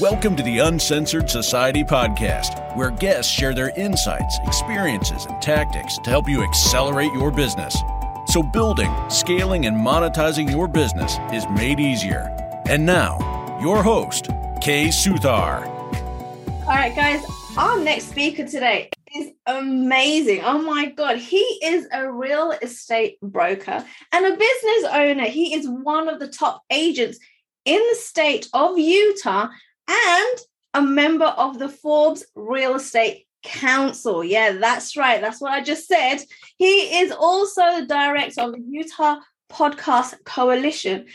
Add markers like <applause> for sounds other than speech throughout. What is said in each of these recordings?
Welcome to the Uncensored Society podcast, where guests share their insights, experiences, and tactics to help you accelerate your business. So, building, scaling, and monetizing your business is made easier. And now, your host, Kay Suthar. All right, guys, our next speaker today is amazing. Oh my God, he is a real estate broker and a business owner. He is one of the top agents in the state of Utah and a member of the Forbes Real Estate Council. Yeah, that's right. That's what I just said. He is also the director of the Utah Podcast Coalition and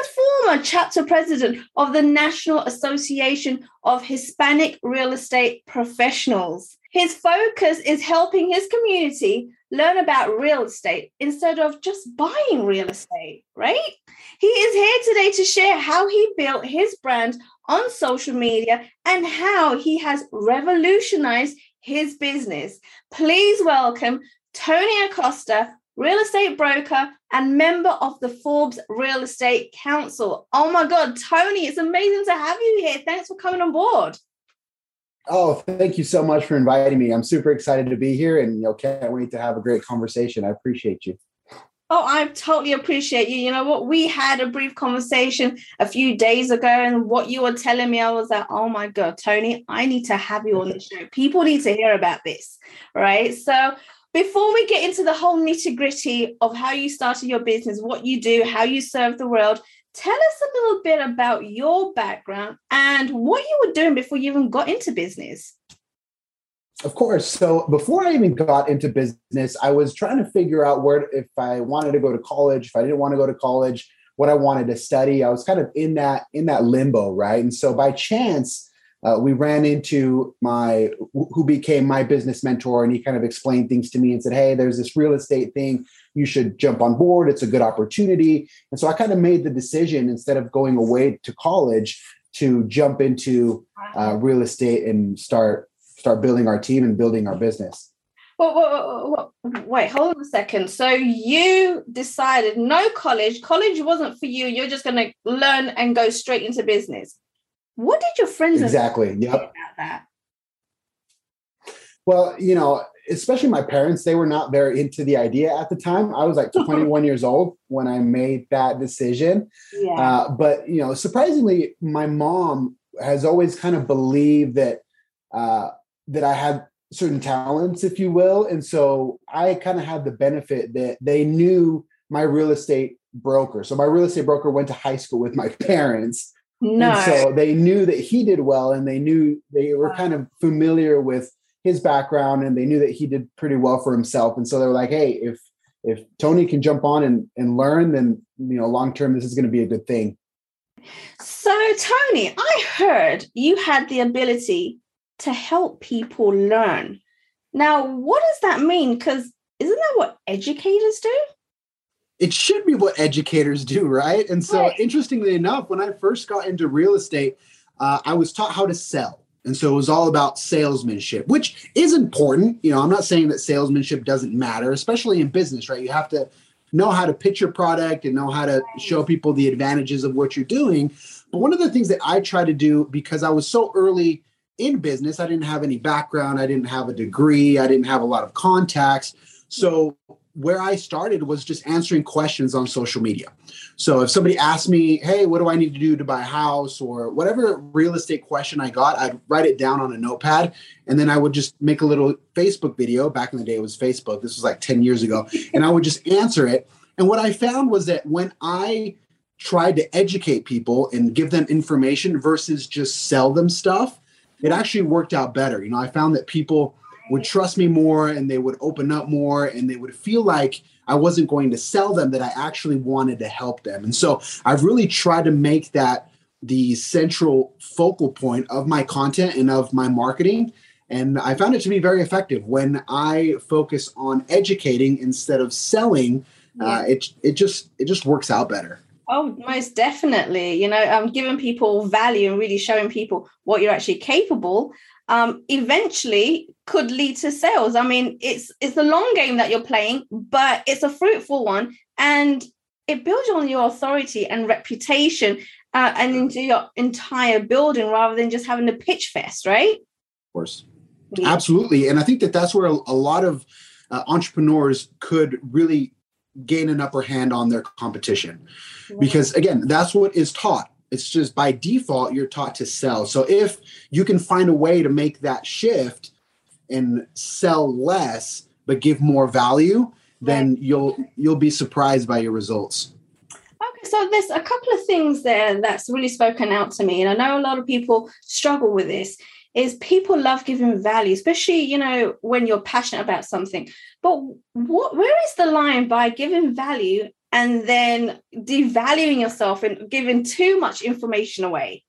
a former chapter president of the National Association of Hispanic Real Estate Professionals. His focus is helping his community learn about real estate instead of just buying real estate, right? He is here today to share how he built his brand on social media and how he has revolutionized his business. Please welcome Tony Acosta, real estate broker and member of the Forbes Real Estate Council. Oh my God, Tony, it's amazing to have you here. Thanks for coming on board. Oh, thank you so much for inviting me. I'm super excited to be here and you know can't wait to have a great conversation. I appreciate you. Oh, I totally appreciate you. You know what? We had a brief conversation a few days ago, and what you were telling me, I was like, oh my God, Tony, I need to have you on the <laughs> show. People need to hear about this. Right. So, before we get into the whole nitty gritty of how you started your business, what you do, how you serve the world, tell us a little bit about your background and what you were doing before you even got into business. Of course. So before I even got into business, I was trying to figure out where, if I wanted to go to college, if I didn't want to go to college, what I wanted to study. I was kind of in that in that limbo, right? And so by chance, uh, we ran into my who became my business mentor, and he kind of explained things to me and said, "Hey, there's this real estate thing. You should jump on board. It's a good opportunity." And so I kind of made the decision instead of going away to college to jump into uh, real estate and start start building our team and building our business. Well, wait, hold on a second. So you decided no college, college wasn't for you. You're just going to learn and go straight into business. What did your friends exactly? Yep. About that? Well, you know, especially my parents, they were not very into the idea at the time. I was like <laughs> 21 years old when I made that decision. Yeah. Uh, but you know, surprisingly, my mom has always kind of believed that uh, that I had certain talents, if you will. And so I kind of had the benefit that they knew my real estate broker. So my real estate broker went to high school with my <laughs> parents. No. And so they knew that he did well and they knew they were kind of familiar with his background and they knew that he did pretty well for himself. And so they were like, hey, if if Tony can jump on and, and learn, then you know, long term this is going to be a good thing. So Tony, I heard you had the ability to help people learn. Now, what does that mean? Because isn't that what educators do? It should be what educators do, right? And so, right. interestingly enough, when I first got into real estate, uh, I was taught how to sell. And so it was all about salesmanship, which is important. You know, I'm not saying that salesmanship doesn't matter, especially in business, right? You have to know how to pitch your product and know how to show people the advantages of what you're doing. But one of the things that I try to do because I was so early in business. I didn't have any background. I didn't have a degree. I didn't have a lot of contacts. So where I started was just answering questions on social media. So if somebody asked me, "Hey, what do I need to do to buy a house?" or whatever real estate question I got, I'd write it down on a notepad and then I would just make a little Facebook video. Back in the day it was Facebook. This was like 10 years ago, <laughs> and I would just answer it. And what I found was that when I tried to educate people and give them information versus just sell them stuff, it actually worked out better. You know, I found that people would trust me more and they would open up more and they would feel like I wasn't going to sell them, that I actually wanted to help them. And so I've really tried to make that the central focal point of my content and of my marketing. And I found it to be very effective when I focus on educating instead of selling. Uh, it it just it just works out better. Oh, most definitely. You know, um, giving people value and really showing people what you're actually capable um, eventually could lead to sales. I mean, it's it's a long game that you're playing, but it's a fruitful one, and it builds on your authority and reputation. uh, and into your entire building rather than just having a pitch fest, right? Of course. Yeah. Absolutely. And I think that that's where a, a lot of uh, entrepreneurs could really gain an upper hand on their competition. Because again, that's what is taught. It's just by default, you're taught to sell. So if you can find a way to make that shift and sell less, but give more value, then you'll you'll be surprised by your results. Okay, so there's a couple of things there that's really spoken out to me, and I know a lot of people struggle with this. Is people love giving value, especially you know when you're passionate about something. But what where is the line by giving value and then devaluing yourself and giving too much information away?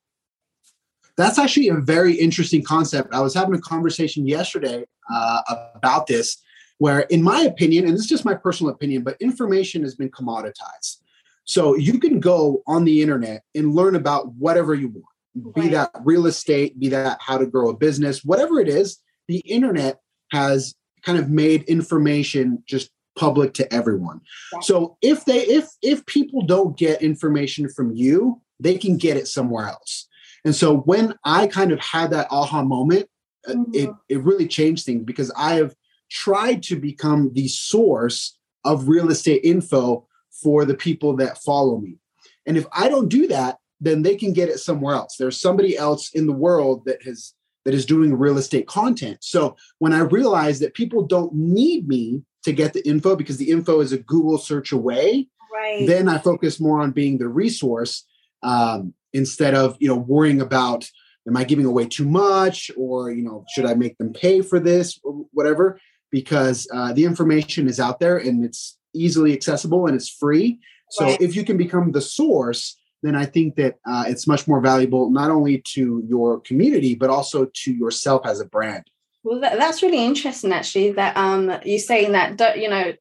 That's actually a very interesting concept. I was having a conversation yesterday uh, about this where, in my opinion, and this is just my personal opinion, but information has been commoditized. So you can go on the internet and learn about whatever you want, right. be that real estate, be that how to grow a business, whatever it is, the internet has kind of made information just public to everyone. Right. So if they if if people don't get information from you, they can get it somewhere else. And so when I kind of had that aha moment, uh, mm-hmm. it it really changed things because I have tried to become the source of real estate info for the people that follow me. And if I don't do that, then they can get it somewhere else. There's somebody else in the world that has that is doing real estate content. So when I realized that people don't need me to get the info because the info is a Google search away, right. then I focus more on being the resource um, instead of you know worrying about am I giving away too much or you know should I make them pay for this or whatever because uh, the information is out there and it's easily accessible and it's free. So right. if you can become the source, then I think that uh, it's much more valuable not only to your community but also to yourself as a brand. Well, that, that's really interesting, actually. That um, you're saying that you know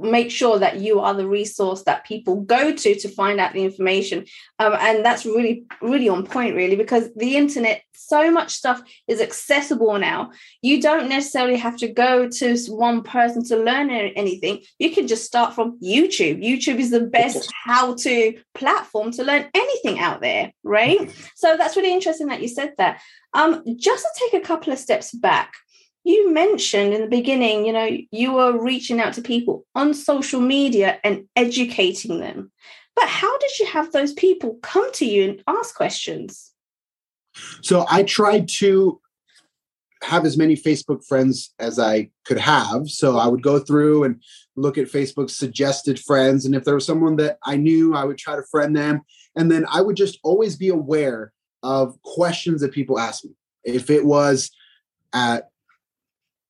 make sure that you are the resource that people go to to find out the information. Um, and that's really really on point really because the internet so much stuff is accessible now. You don't necessarily have to go to one person to learn anything. You can just start from youtube. Youtube is the best how to platform to learn anything out there right? So that's really interesting that you said that. Um, just to take a couple of steps back you mentioned in the beginning, you know, you were reaching out to people on social media and educating them. But how did you have those people come to you and ask questions? So I tried to have as many Facebook friends as I could have. So I would go through and look at Facebook's suggested friends. And if there was someone that I knew, I would try to friend them. And then I would just always be aware of questions that people ask me. If it was at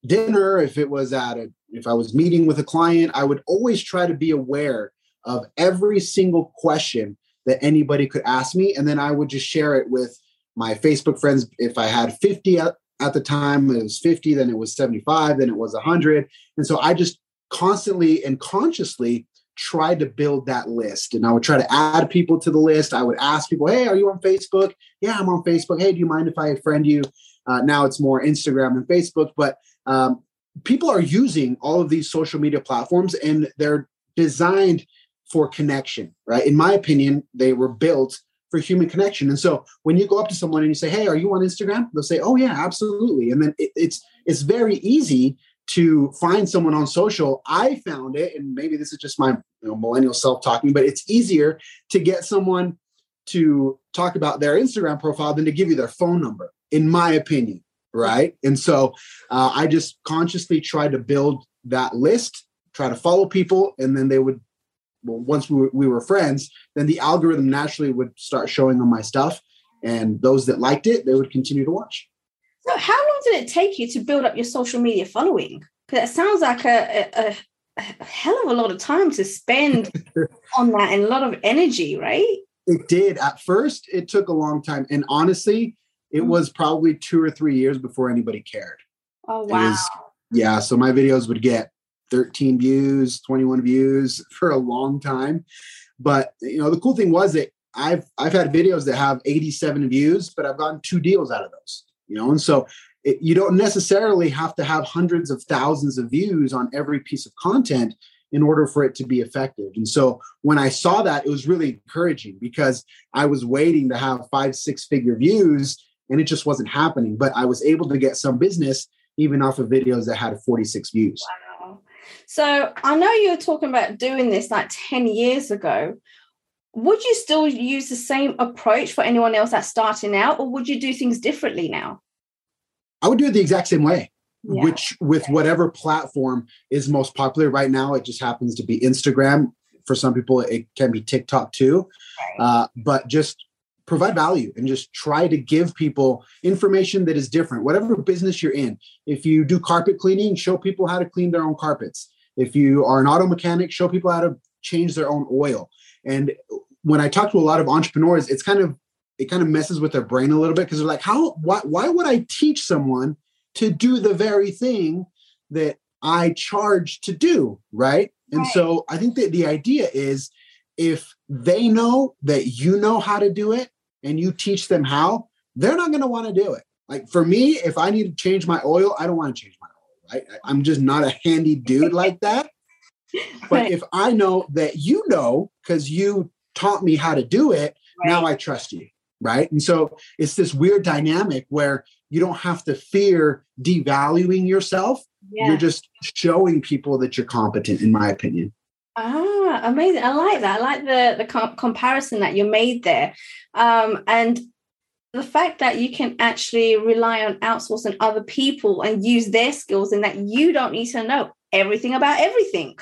dinner, if it was at a, if I was meeting with a client, I would always try to be aware of every single question that anybody could ask me. And then I would just share it with my Facebook friends. If I had 50 at, at the time, it was 50, then it was 75, then it was 100. And so I just constantly and consciously tried to build that list. And I would try to add people to the list. I would ask people, hey, are you on Facebook? Yeah, I'm on Facebook. Hey, do you mind if I friend you? Uh, now it's more Instagram and Facebook, but um, people are using all of these social media platforms and they're designed for connection, right? In my opinion, they were built for human connection. And so when you go up to someone and you say, "Hey, are you on Instagram?" They'll say, "Oh yeah, absolutely." And then it, it's it's very easy to find someone on social. I found it, and maybe this is just my you know, millennial self talking, but it's easier to get someone to talk about their Instagram profile than to give you their phone number, in my opinion right? And so uh, I just consciously tried to build that list, try to follow people, and then they would. Well, once we were, we were friends, then the algorithm naturally would start showing them my stuff, and those that liked it, they would continue to watch. So, how long did it take you to build up your social media following? Because it sounds like a, a, a hell of a lot of time to spend <laughs> on that and a lot of energy, right? It did. At first, it took a long time. And honestly, it mm. was probably two or three years before anybody cared. Oh wow! Was, yeah, so my videos would get 13 views, 21 views <laughs> for a long time. But you know, the cool thing was that I've I've had videos that have 87 views, but I've gotten two deals out of those. You know, and so it, you don't necessarily have to have hundreds of thousands of views on every piece of content. in order for it to be effective. And so when I saw that, it was really encouraging because I was waiting to have five, six figure views and it just wasn't happening. But I was able to get some business even off of videos that had 46 views. Wow. So I know you were talking about doing this like 10 years ago. Would you still use the same approach for anyone else that's starting out, or would you do things differently now? I would do it the exact same way yeah. which with whatever platform is most popular right now it just happens to be instagram for some people it can be tiktok too right. uh, but just provide value and just try to give people information that is different whatever business you're in if you do carpet cleaning show people how to clean their own carpets if you are an auto mechanic show people how to change their own oil and when i talk to a lot of entrepreneurs it's kind of it kind of messes with their brain a little bit because they're like how why, why would i teach someone to do the very thing that I charge to do, right? And right. so I think that the idea is if they know that you know how to do it and you teach them how, they're not going to want to do it. Like for me, if I need to change my oil, I don't want to change my oil, right? I'm just not a handy dude like that. <laughs> But right. if I know that you know because you taught me how to do it, right. now I trust you, right? And so it's this weird dynamic where you don't have to fear devaluing yourself. Yeah. You're just showing people that you're competent, in my opinion. Ah, amazing! I like that. I like the the comp- comparison that you made there, um, and the fact that you can actually rely on outsourcing other people and use their skills, and that you don't need to know everything about everything,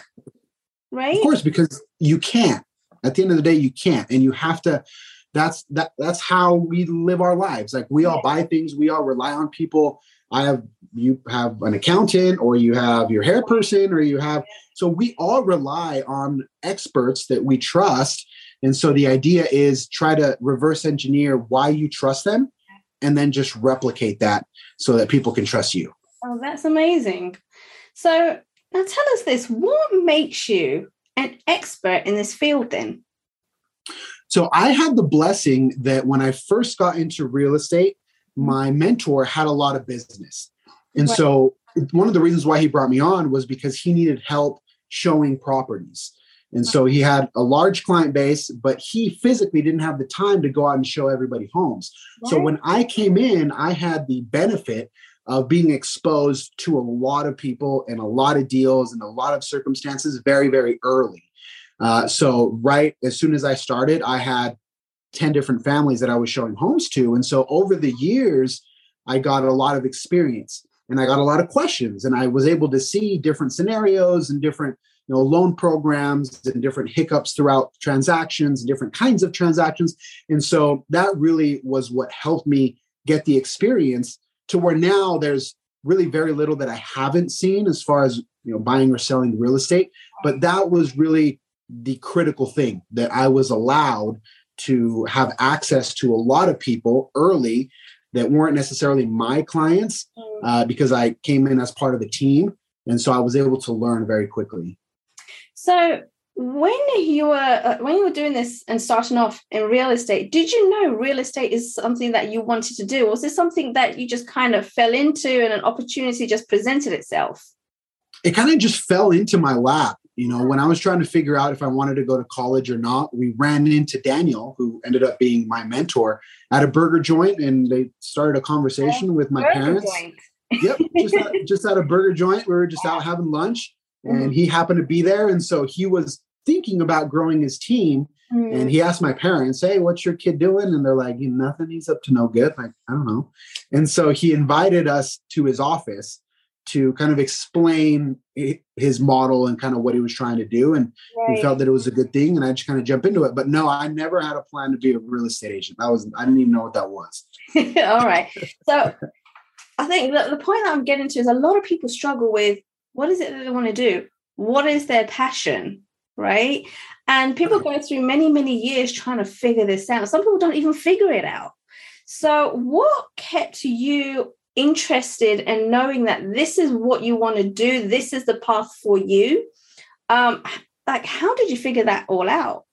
right? Of course, because you can't. At the end of the day, you can't, and you have to that's that that's how we live our lives like we all buy things we all rely on people i have you have an accountant or you have your hair person or you have so we all rely on experts that we trust. And so the idea is try to reverse engineer why you trust them and then just replicate that so that people can trust you. Oh that's amazing. So now tell us this what makes you an expert in this field then? So I had the blessing that when I first got into real estate, my mentor had a lot of business. And right. so one of the reasons why he brought me on was because he needed help showing properties. And so he had a large client base, but he physically didn't have the time to go out and show everybody homes. Right. So when I came in, I had the benefit of being exposed to a lot of people and a lot of deals and a lot of circumstances very, very early. Uh, so right as soon as I started, I had 10 different families that I was showing homes to. And so over the years, I got a lot of experience and I got a lot of questions and I was able to see different scenarios and different you know loan programs and different hiccups throughout transactions and different kinds of transactions and so that really was what helped me get the experience to where now there's really very little that I haven't seen as far as you know buying or selling real estate but that was really the critical thing that I was allowed to have access to a lot of people early that weren't necessarily my clients mm. uh, because I came in as part of the team. And so I was able to learn very quickly. So when you were uh, when you were doing this and starting off in real estate did you know real estate is something that you wanted to do Or was this something that you just kind of fell into and an opportunity just presented itself it kind of just fell into my lap you know, when I was trying to figure out if I wanted to go to college or not, we ran into Daniel, who ended up being my mentor, at a burger joint, and they started a conversation with my parents. yep, just at, <laughs> just at a burger joint. We were just out having lunch, and mm-hmm. he happened to be there, and so he was thinking about growing his team. Mm-hmm. And he asked my parents, "Hey, what's your kid doing?" And they're like, "Nothing. He's up to no good." Like, I don't know. And so he invited us to his office to kind of explain his model and kind of what he was trying to do. And right. he felt that it was a good thing. And I just kind of jump into it. But no, I never had a plan to be a real estate agent. That was, I didn't even know what that was. <laughs> All right. So <laughs> I think the point that I'm getting to is a lot of people struggle with what is it that they want to do? What is their passion? Right. And people go through many, many years trying to figure this out. Some people don't even figure it out. So, what kept you interested in knowing that this is what you want to do, this is the path for you. Um, like, how did you figure that all out?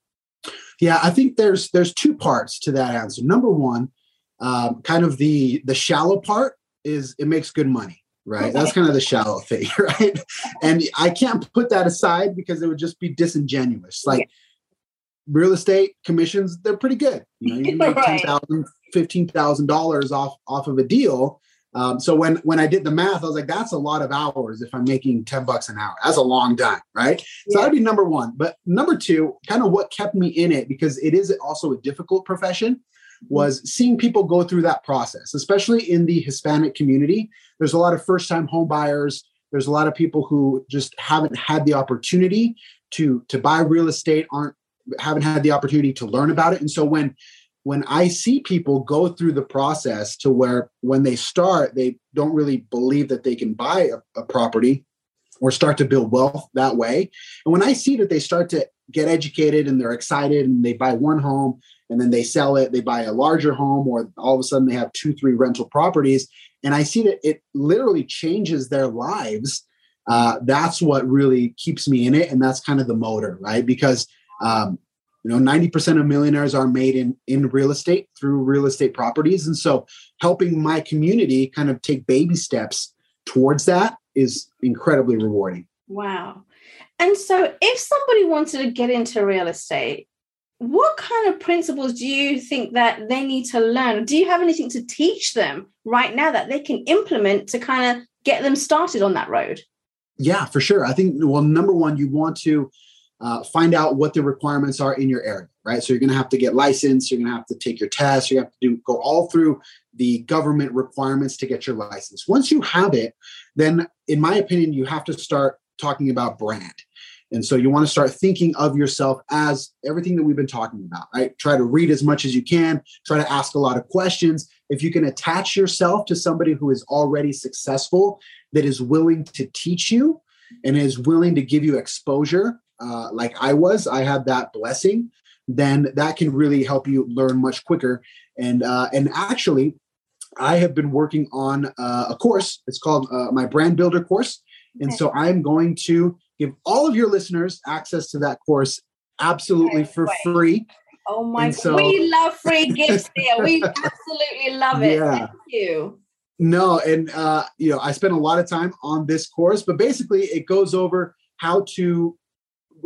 Yeah, I think there's there's two parts to that answer. Number one, um, kind of the the shallow part is it makes good money, right? That's kind of the shallow <laughs> thing, right? And I can't put that aside because it would just be disingenuous. Like yeah. real estate commissions, they're pretty good. You know, you make <laughs> right. $10,000, $15,000 off, off of a deal. Um, so when when I did the math, I was like, that's a lot of hours if I'm making 10 bucks an hour. That's a long time, right? So that'd be number one. But number two, kind of what kept me in it, because it is also a difficult profession, was seeing people go through that process, especially in the Hispanic community. There's a lot of first-time home buyers. There's a lot of people who just haven't had the opportunity to to buy real estate, aren't haven't had the opportunity to learn about it. And so when when I see people go through the process to where when they start, they don't really believe that they can buy a, a, property or start to build wealth that way. And when I see that they start to get educated and they're excited and they buy one home and then they sell it, they buy a larger home, or all of a sudden they have two, three rental properties. And I see that it literally changes their lives. Uh, that's what really keeps me in it. And that's kind of the motor, right? Because um, you know 90% of millionaires are made in in real estate through real estate properties. And so helping my community kind of take baby steps towards that is incredibly rewarding. Wow. And so if somebody wanted to get into real estate what kind of principles do you think that they need to learn? Do you have anything to teach them right now that they can implement to kind of get them started on that road? Yeah for sure. I think well number one you want to uh, find out what the requirements are in your area, right? So you're going to have to get licensed. You're going to have to take your test. You have to do go all through the government requirements to get your license. Once you have it, then in my opinion, you have to start talking about brand. And so you want to start thinking of yourself as everything that we've been talking about, right? Try to read as much as you can, try to ask a lot of questions. If you can attach yourself to somebody who is already successful, that is willing to teach you and is willing to give you exposure uh, like I was, I had that blessing, then that can really help you learn much quicker. And uh, and actually, I have been working on uh, a course. It's called uh, my Brand Builder course, and so I'm going to give all of your listeners access to that course absolutely for free. Oh my! So, we love free <laughs> gifts here. We <laughs> absolutely love it. Yeah. Thank you. No, and uh, you know, I spent a lot of time on this course, but basically, it goes over how to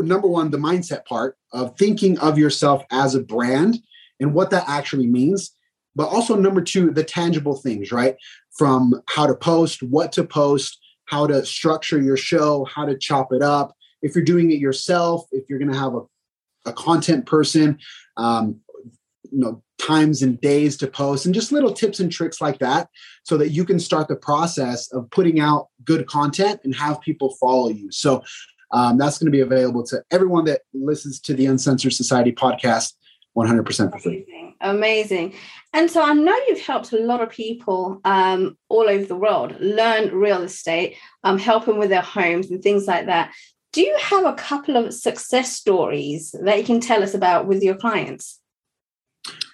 number one, the mindset part of thinking of yourself as a brand and what that actually means. But also, number two, the tangible things, right? From how to post, what to post, how to structure your show, how to chop it up. If you're doing it yourself, if you're going to have a, a content person, um, you know, times and days to post, and just little tips and tricks like that, so that you can start the process of putting out good content and have people follow you. So um, that's going to be available to everyone that listens to the Uncensored Society podcast 100% for free. Amazing. Amazing. And so I know you've helped a lot of people um, all over the world learn real estate, um, helping with their homes and things like that. Do you have a couple of success stories that you can tell us about with your clients?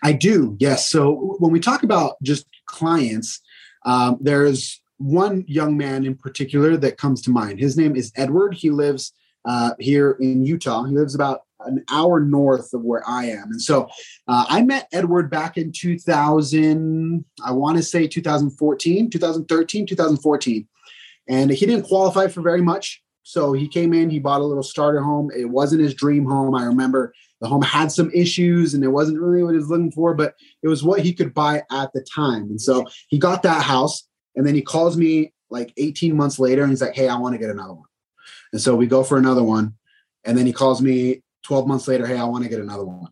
I do, yes. So when we talk about just clients, um, there's one young man in particular that comes to mind. His name is Edward. He lives uh, here in Utah. He lives about an hour north of where I am. And so uh, I met Edward back in 2000, I want to say 2014, 2013, 2014. And he didn't qualify for very much. So he came in, he bought a little starter home. It wasn't his dream home. I remember the home had some issues and it wasn't really what he was looking for, but it was what he could buy at the time. And so he got that house. And then he calls me like 18 months later and he's like, Hey, I want to get another one. And so we go for another one. And then he calls me 12 months later, Hey, I want to get another one.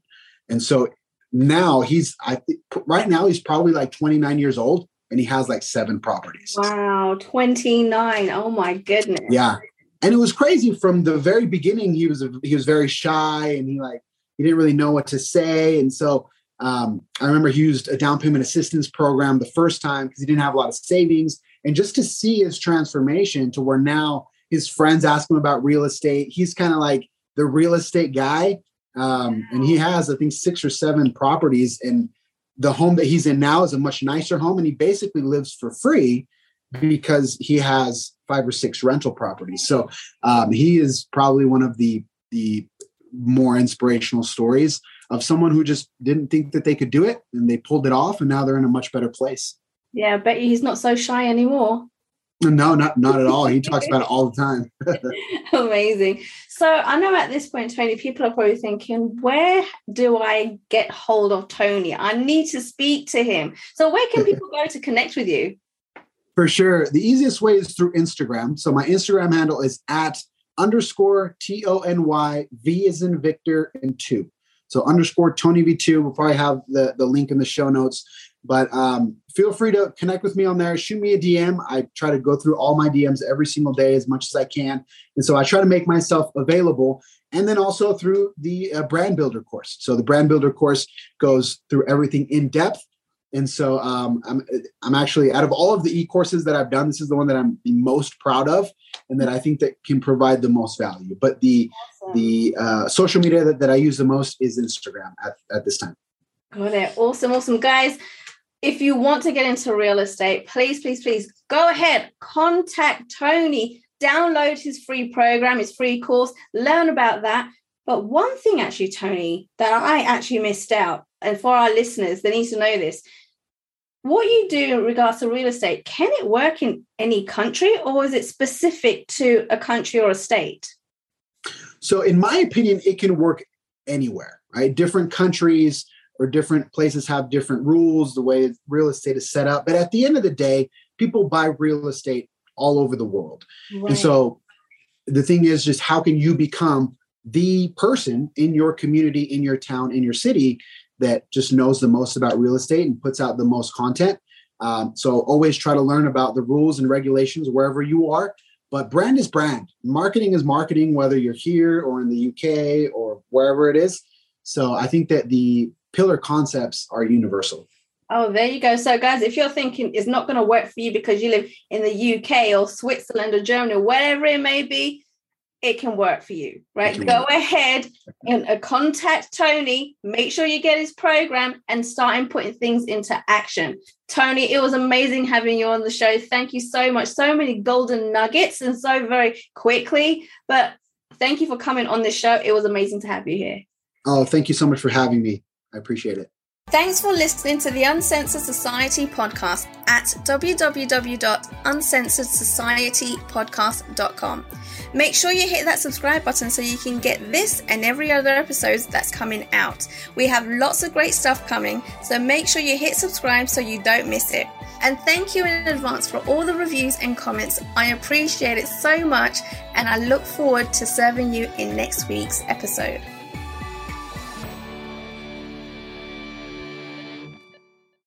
And so now he's, I think right now he's probably like 29 years old and he has like seven properties. Wow. 29. Oh my goodness. Yeah. And it was crazy from the very beginning. He was, he was very shy and he like, he didn't really know what to say. And so um, I remember he used a down payment assistance program the first time because he didn't have a lot of savings. And just to see his transformation to where now his friends ask him about real estate, he's kind of like the real estate guy. Um, and he has, I think, six or seven properties. And the home that he's in now is a much nicer home. And he basically lives for free because he has five or six rental properties. So um, he is probably one of the the more inspirational stories of someone who just didn't think that they could do it and they pulled it off and now they're in a much better place. Yeah, I bet he's not so shy anymore. No, not not at all. He talks about it all the time. <laughs> <laughs> Amazing. So I know at this point, Tony, people are probably thinking, where do I get hold of Tony? I need to speak to him. So where can people go to connect with you? <laughs> For sure. The easiest way is through Instagram. So my Instagram handle is at underscore T O N Y V is in Victor and two. So underscore Tony V2. We'll probably have the, the link in the show notes. But um, feel free to connect with me on there. Shoot me a DM. I try to go through all my DMs every single day as much as I can. And so I try to make myself available. And then also through the uh, brand builder course. So the brand builder course goes through everything in depth. And so um, I'm, I'm actually out of all of the e-courses that I've done, this is the one that I'm the most proud of and that I think that can provide the most value. But the awesome. the uh, social media that, that I use the most is Instagram at, at this time. Got it. Awesome, awesome. Guys, if you want to get into real estate, please, please, please go ahead, contact Tony, download his free program, his free course, learn about that. But one thing, actually, Tony, that I actually missed out, and for our listeners, they need to know this. What you do in regards to real estate, can it work in any country or is it specific to a country or a state? So, in my opinion, it can work anywhere, right? Different countries, or different places have different rules, the way real estate is set up. But at the end of the day, people buy real estate all over the world. Right. And so the thing is just how can you become the person in your community, in your town, in your city that just knows the most about real estate and puts out the most content. Um, so always try to learn about the rules and regulations wherever you are. But brand is brand. Marketing is marketing, whether you're here or in the UK or wherever it is. So I think that the pillar concepts are universal. Oh, there you go. So, guys, if you're thinking it's not going to work for you because you live in the UK or Switzerland or Germany or whatever it may be, it can work for you, right? Go work. ahead and uh, contact Tony. Make sure you get his program and start putting things into action. Tony, it was amazing having you on the show. Thank you so much. So many golden nuggets and so very quickly. But thank you for coming on the show. It was amazing to have you here. Oh, thank you so much for having me. I appreciate it. Thanks for listening to the Uncensored Society podcast at www.uncensoredsocietypodcast.com. Make sure you hit that subscribe button so you can get this and every other episodes that's coming out. We have lots of great stuff coming, so make sure you hit subscribe so you don't miss it. And thank you in advance for all the reviews and comments. I appreciate it so much, and I look forward to serving you in next week's episode.